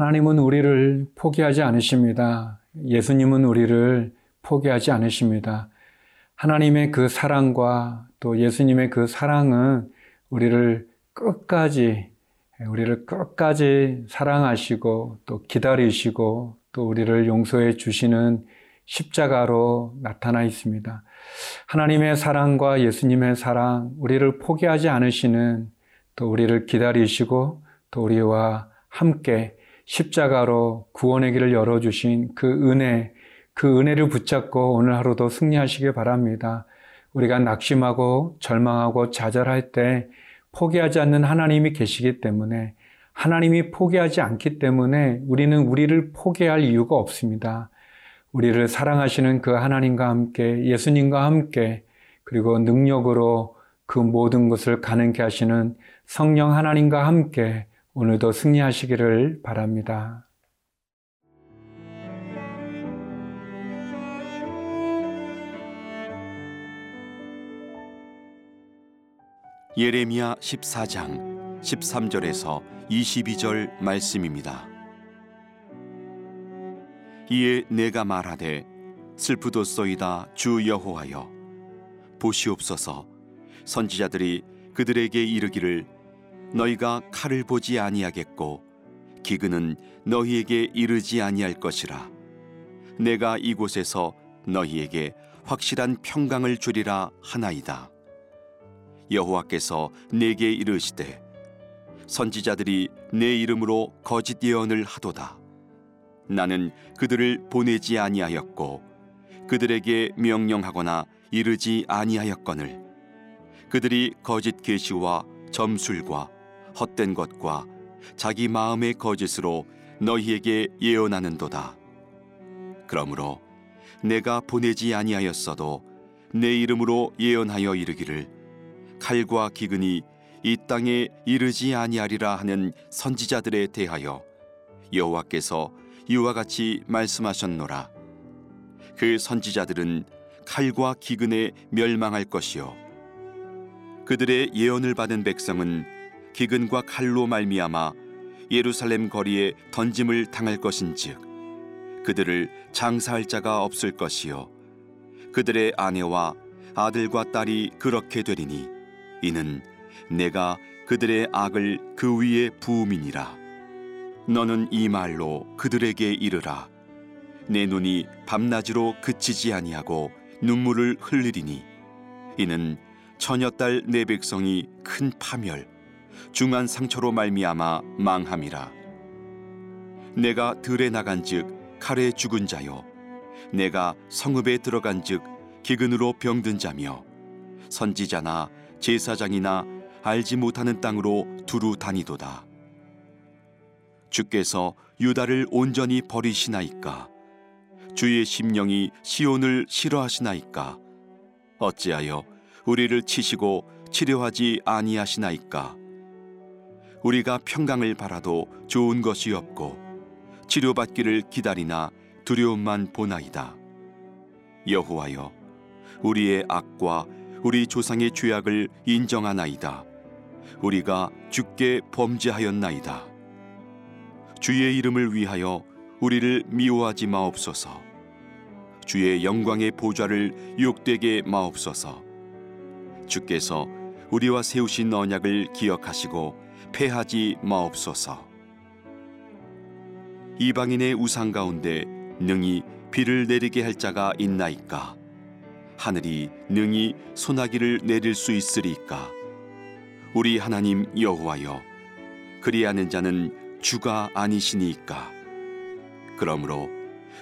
하나님은 우리를 포기하지 않으십니다. 예수님은 우리를 포기하지 않으십니다. 하나님의 그 사랑과 또 예수님의 그 사랑은 우리를 끝까지, 우리를 끝까지 사랑하시고 또 기다리시고 또 우리를 용서해 주시는 십자가로 나타나 있습니다. 하나님의 사랑과 예수님의 사랑, 우리를 포기하지 않으시는 또 우리를 기다리시고 또 우리와 함께 십자가로 구원의 길을 열어주신 그 은혜, 그 은혜를 붙잡고 오늘 하루도 승리하시길 바랍니다. 우리가 낙심하고 절망하고 좌절할 때 포기하지 않는 하나님이 계시기 때문에 하나님이 포기하지 않기 때문에 우리는 우리를 포기할 이유가 없습니다. 우리를 사랑하시는 그 하나님과 함께 예수님과 함께 그리고 능력으로 그 모든 것을 가능케 하시는 성령 하나님과 함께 오늘도 승리하시기를 바랍니다. 예레미야 14장 13절에서 22절 말씀입니다. 이에 내가 말하되 슬프도소이다 주 여호와여 보시옵소서 선지자들이 그들에게 이르기를 너희가 칼을 보지 아니하겠고 기근은 너희에게 이르지 아니할 것이라. 내가 이곳에서 너희에게 확실한 평강을 주리라 하나이다. 여호와께서 내게 이르시되 선지자들이 내 이름으로 거짓 예언을 하도다. 나는 그들을 보내지 아니하였고 그들에게 명령하거나 이르지 아니하였거늘. 그들이 거짓 계시와 점술과 헛된 것과 자기 마음의 거짓으로 너희에게 예언하는도다. 그러므로 내가 보내지 아니하였어도 내 이름으로 예언하여 이르기를 칼과 기근이 이 땅에 이르지 아니하리라 하는 선지자들에 대하여 여호와께서 이와 같이 말씀하셨노라. 그 선지자들은 칼과 기근에 멸망할 것이요 그들의 예언을 받은 백성은 기근과 칼로 말미암아 예루살렘 거리에 던짐을 당할 것인즉 그들을 장사할 자가 없을 것이요. 그들의 아내와 아들과 딸이 그렇게 되리니 이는 내가 그들의 악을 그 위에 부음이니라. 너는 이 말로 그들에게 이르라. 내 눈이 밤낮으로 그치지 아니하고 눈물을 흘리리니 이는 처녀딸 내 백성이 큰 파멸 중한 상처로 말미암아 망함이라. 내가 들에 나간즉 칼에 죽은 자요. 내가 성읍에 들어간즉 기근으로 병든 자며. 선지자나 제사장이나 알지 못하는 땅으로 두루 다니도다. 주께서 유다를 온전히 버리시나이까? 주의 심령이 시온을 싫어하시나이까? 어찌하여 우리를 치시고 치료하지 아니하시나이까 우리가 평강을 바라도 좋은 것이 없고 치료받기를 기다리나 두려움만 보나이다. 여호와여 우리의 악과 우리 조상의 죄악을 인정하나이다. 우리가 주께 범죄하였나이다. 주의 이름을 위하여 우리를 미워하지 마옵소서. 주의 영광의 보좌를 욕되게 마옵소서. 주께서 우리와 세우신 언약을 기억하시고 패하지 마옵소서. 이방인의 우상 가운데 능히 비를 내리게 할 자가 있나이까? 하늘이 능히 소나기를 내릴 수 있으리까? 우리 하나님 여호와여, 그리하는 자는 주가 아니시니까. 그러므로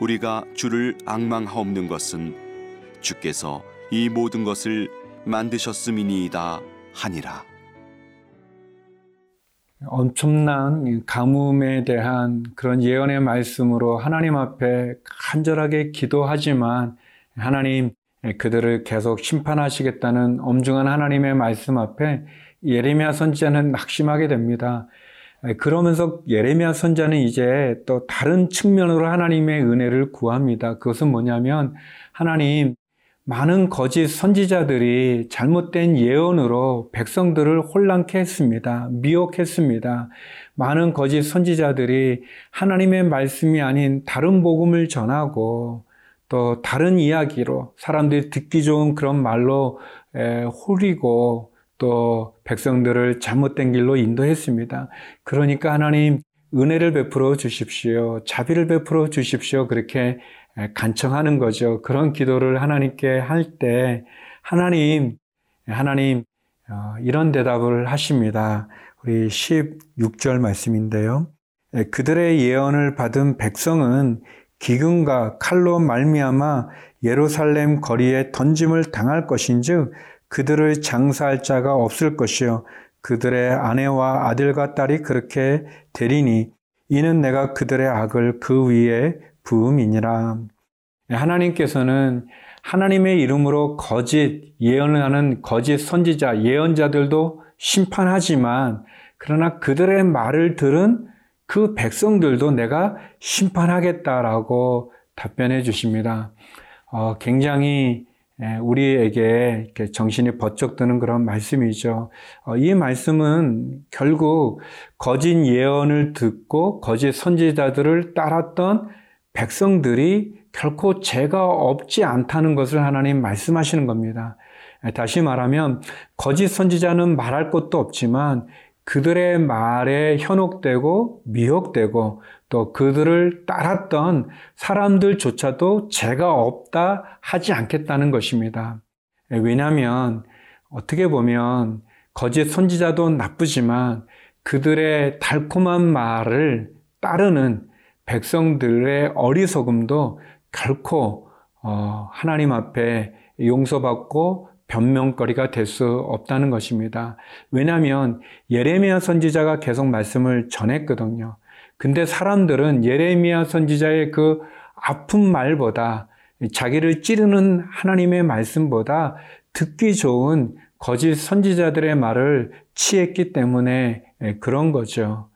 우리가 주를 악망하옵는 것은 주께서 이 모든 것을 만드셨음이니이다 하니라. 엄청난 가뭄에 대한 그런 예언의 말씀으로 하나님 앞에 간절하게 기도하지만 하나님 그들을 계속 심판하시겠다는 엄중한 하나님의 말씀 앞에 예레미야 선지자는 낙심하게 됩니다. 그러면서 예레미야 선자는 이제 또 다른 측면으로 하나님의 은혜를 구합니다. 그것은 뭐냐면 하나님 많은 거짓 선지자들이 잘못된 예언으로 백성들을 혼란케 했습니다. 미혹했습니다. 많은 거짓 선지자들이 하나님의 말씀이 아닌 다른 복음을 전하고 또 다른 이야기로 사람들이 듣기 좋은 그런 말로 홀리고 또 백성들을 잘못된 길로 인도했습니다. 그러니까 하나님 은혜를 베풀어 주십시오. 자비를 베풀어 주십시오. 그렇게 간청하는 거죠. 그런 기도를 하나님께 할 때 하나님, 하나님 어, 이런 대답을 하십니다. 우리 16절 말씀인데요. 그들의 예언을 받은 백성은 기근과 칼로 말미암아 예루살렘 거리에 던짐을 당할 것인즉 그들을 장사할 자가 없을 것이요 그들의 아내와 아들과 딸이 그렇게 되리니 이는 내가 그들의 악을 그 위에 부음이니라. 하나님께서는 하나님의 이름으로 거짓 예언을 하는 거짓 선지자, 예언자들도 심판하지만 그러나 그들의 말을 들은 그 백성들도 내가 심판하겠다라고 답변해 주십니다. 어, 굉장히 우리에게 정신이 번쩍 드는 그런 말씀이죠. 어, 이 말씀은 결국 거짓 예언을 듣고 거짓 선지자들을 따랐던 백성들이 결코 죄가 없지 않다는 것을 하나님 말씀하시는 겁니다. 다시 말하면 거짓 선지자는 말할 것도 없지만 그들의 말에 현혹되고 미혹되고 또 그들을 따랐던 사람들조차도 죄가 없다 하지 않겠다는 것입니다. 왜냐하면 어떻게 보면 거짓 선지자도 나쁘지만 그들의 달콤한 말을 따르는 백성들의 어리석음도 결코 어, 하나님 앞에 용서받고 변명거리가 될 수 없다는 것입니다. 왜냐하면 예레미야 선지자가 계속 말씀을 전했거든요. 근데 사람들은 예레미야 선지자의 그 아픈 말보다 자기를 찌르는 하나님의 말씀보다 듣기 좋은 거짓 선지자들의 말을 취했기 때문에 그런 거죠.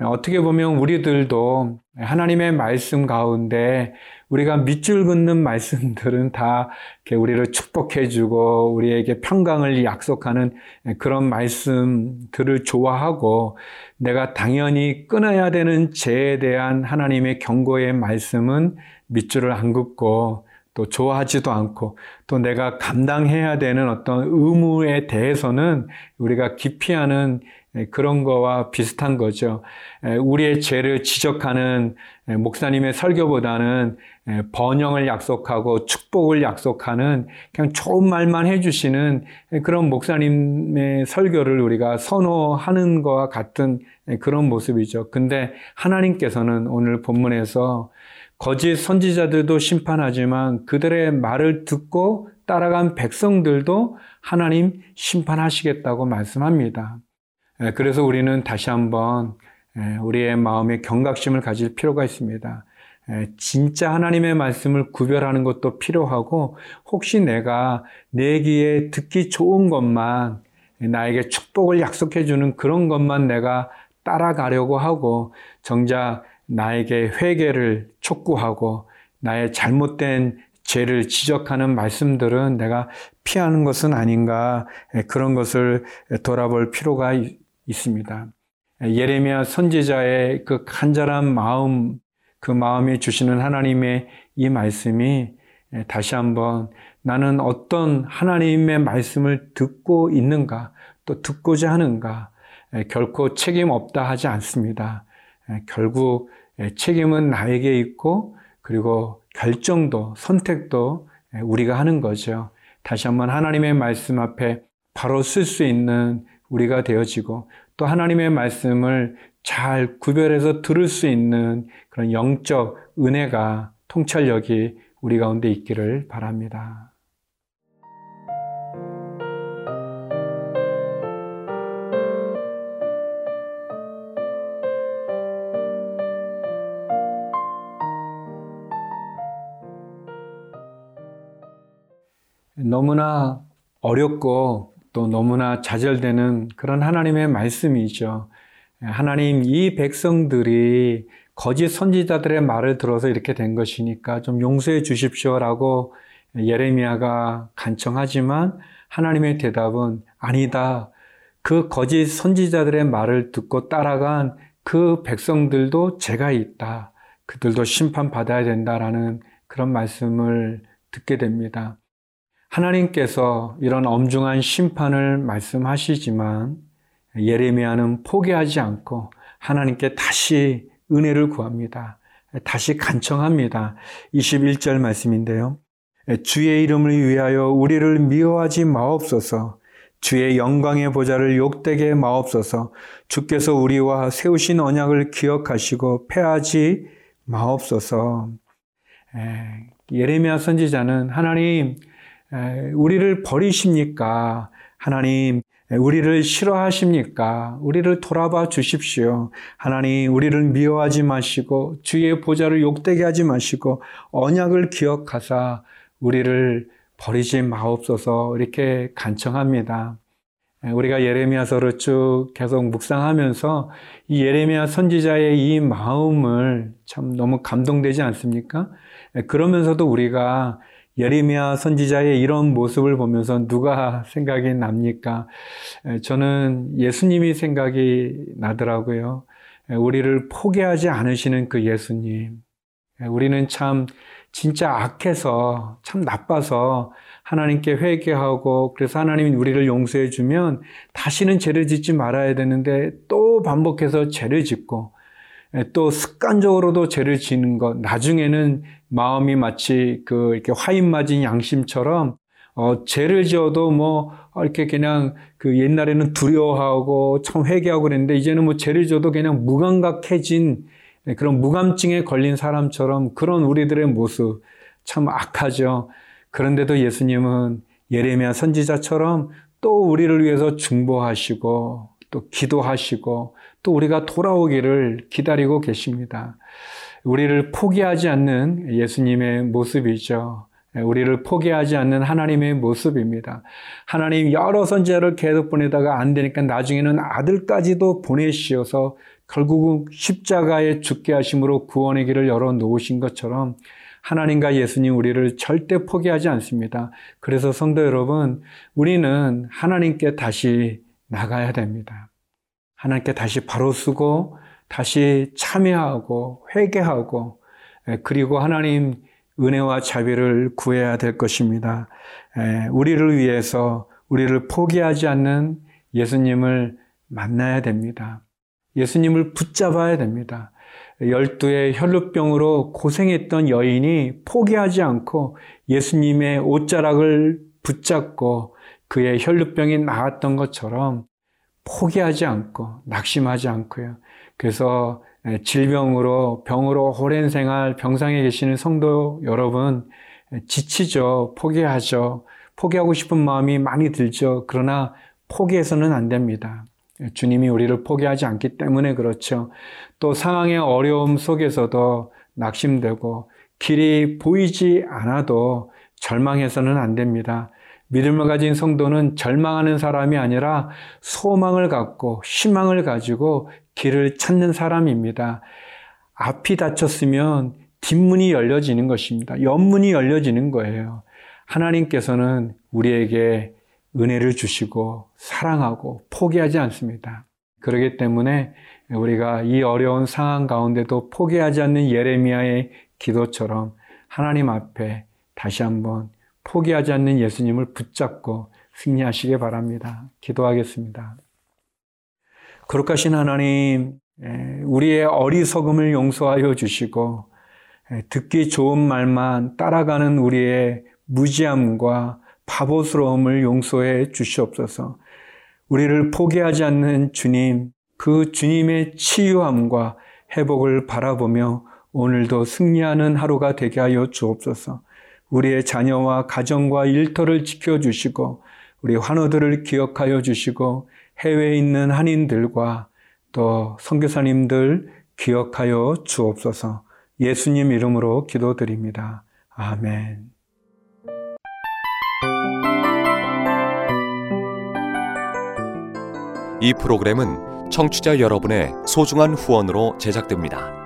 어떻게 보면 우리들도 하나님의 말씀 가운데 우리가 밑줄 긋는 말씀들은 다 우리를 축복해주고 우리에게 평강을 약속하는 그런 말씀들을 좋아하고 내가 당연히 끊어야 되는 죄에 대한 하나님의 경고의 말씀은 밑줄을 안 긋고 또 좋아하지도 않고 또 내가 감당해야 되는 어떤 의무에 대해서는 우리가 기피하는 그런 거와 비슷한 거죠. 우리의 죄를 지적하는 목사님의 설교보다는 번영을 약속하고 축복을 약속하는 그냥 좋은 말만 해주시는 그런 목사님의 설교를 우리가 선호하는 것과 같은 그런 모습이죠. 근데 하나님께서는 오늘 본문에서 거짓 선지자들도 심판하지만 그들의 말을 듣고 따라간 백성들도 하나님 심판하시겠다고 말씀합니다. 그래서 우리는 다시 한번 우리의 마음에 경각심을 가질 필요가 있습니다. 진짜 하나님의 말씀을 구별하는 것도 필요하고 혹시 내가 내 귀에 듣기 좋은 것만 나에게 축복을 약속해 주는 그런 것만 내가 따라가려고 하고 정작 나에게 회개를 촉구하고 나의 잘못된 죄를 지적하는 말씀들은 내가 피하는 것은 아닌가 그런 것을 돌아볼 필요가 있습니다. 예레미야 선지자의 그 간절한 마음, 그 마음이 주시는 하나님의 이 말씀이 다시 한번 나는 어떤 하나님의 말씀을 듣고 있는가, 또 듣고자 하는가, 결코 책임 없다 하지 않습니다. 결국 책임은 나에게 있고, 그리고 결정도, 선택도 우리가 하는 거죠. 다시 한번 하나님의 말씀 앞에 바로 쓸 수 있는 우리가 되어지고 또 하나님의 말씀을 잘 구별해서 들을 수 있는 그런 영적 은혜가 통찰력이 우리 가운데 있기를 바랍니다. 너무나 어렵고 또 너무나 좌절되는 그런 하나님의 말씀이죠. 하나님 이 백성들이 거짓 선지자들의 말을 들어서 이렇게 된 것이니까 좀 용서해 주십시오라고 예레미야가 간청하지만 하나님의 대답은 아니다. 그 거짓 선지자들의 말을 듣고 따라간 그 백성들도 죄가 있다. 그들도 심판받아야 된다라는 그런 말씀을 듣게 됩니다. 하나님께서 이런 엄중한 심판을 말씀하시지만 예레미야는 포기하지 않고 하나님께 다시 은혜를 구합니다. 다시 간청합니다. 21절 말씀인데요. 주의 이름을 위하여 우리를 미워하지 마옵소서. 주의 영광의 보좌를 욕되게 마옵소서. 주께서 우리와 세우신 언약을 기억하시고 패하지 마옵소서. 예레미야 선지자는 하나님 우리를 버리십니까? 하나님 우리를 싫어하십니까? 우리를 돌아봐 주십시오. 하나님, 우리를 미워하지 마시고, 주의 보좌를 욕되게 하지 마시고, 언약을 기억하사 우리를 버리지 마옵소서 이렇게 간청합니다. 우리가 예레미야서를 쭉 계속 묵상하면서 이 예레미야 선지자의 이 마음을 참 너무 감동되지 않습니까? 그러면서도 우리가 예레미야 선지자의 이런 모습을 보면서 누가 생각이 납니까? 저는 예수님이 생각이 나더라고요. 우리를 포기하지 않으시는 그 예수님. 우리는 참 진짜 악해서 참 나빠서 하나님께 회개하고 그래서 하나님이 우리를 용서해 주면 다시는 죄를 짓지 말아야 되는데 또 반복해서 죄를 짓고 또 습관적으로도 죄를 지는 것 나중에는 마음이 마치 그 이렇게 화인 맞은 양심처럼 어 죄를 지어도 뭐 이렇게 그냥 그 옛날에는 두려워하고 참 회개하고 그랬는데 이제는 뭐 죄를 지어도 그냥 무감각해진 네, 그런 무감증에 걸린 사람처럼 그런 우리들의 모습 참 악하죠. 그런데도 예수님은 예레미야 선지자처럼 또 우리를 위해서 중보하시고 또 기도하시고 또 우리가 돌아오기를 기다리고 계십니다. 우리를 포기하지 않는 예수님의 모습이죠. 네, 우리를 포기하지 않는 하나님의 모습입니다. 하나님 여러 선지자를 계속 보내다가 안 되니까 나중에는 아들까지도 보내시어서 결국은 십자가에 죽게 하심으로 구원의 길을 열어 놓으신 것처럼 하나님과 예수님 우리를 절대 포기하지 않습니다. 그래서 성도 여러분, 우리는 하나님께 다시 나가야 됩니다. 하나님께 다시 바로 쓰고 다시 참여하고 회개하고 그리고 하나님 은혜와 자비를 구해야 될 것입니다. 우리를 위해서 우리를 포기하지 않는 예수님을 만나야 됩니다. 예수님을 붙잡아야 됩니다. 열두의 혈루병으로 고생했던 여인이 포기하지 않고 예수님의 옷자락을 붙잡고 그의 혈루병이 나았던 것처럼 포기하지 않고 낙심하지 않고요. 그래서 질병으로 병으로 오랜 생활 병상에 계시는 성도 여러분 지치죠. 포기하죠. 포기하고 싶은 마음이 많이 들죠. 그러나 포기해서는 안 됩니다. 주님이 우리를 포기하지 않기 때문에 그렇죠. 또 상황의 어려움 속에서도 낙심되고 길이 보이지 않아도 절망해서는 안 됩니다. 믿음을 가진 성도는 절망하는 사람이 아니라 소망을 갖고 희망을 가지고 길을 찾는 사람입니다. 앞이 닫혔으면 뒷문이 열려지는 것입니다. 옆문이 열려지는 거예요. 하나님께서는 우리에게 은혜를 주시고 사랑하고 포기하지 않습니다. 그러기 때문에 우리가 이 어려운 상황 가운데도 포기하지 않는 예레미야의 기도처럼 하나님 앞에 다시 한번 포기하지 않는 예수님을 붙잡고 승리하시기 바랍니다. 기도하겠습니다. 거룩하신 하나님, 우리의 어리석음을 용서하여 주시고, 듣기 좋은 말만 따라가는 우리의 무지함과 바보스러움을 용서해 주시옵소서. 우리를 포기하지 않는 주님, 그 주님의 치유함과 회복을 바라보며 오늘도 승리하는 하루가 되게 하여 주옵소서. 우리의 자녀와 가정과 일터를 지켜주시고, 우리 환우들을 기억하여 주시고, 해외에 있는 한인들과 또 선교사님들 기억하여 주옵소서. 예수님 이름으로 기도드립니다. 아멘. 이 프로그램은 청취자 여러분의 소중한 후원으로 제작됩니다.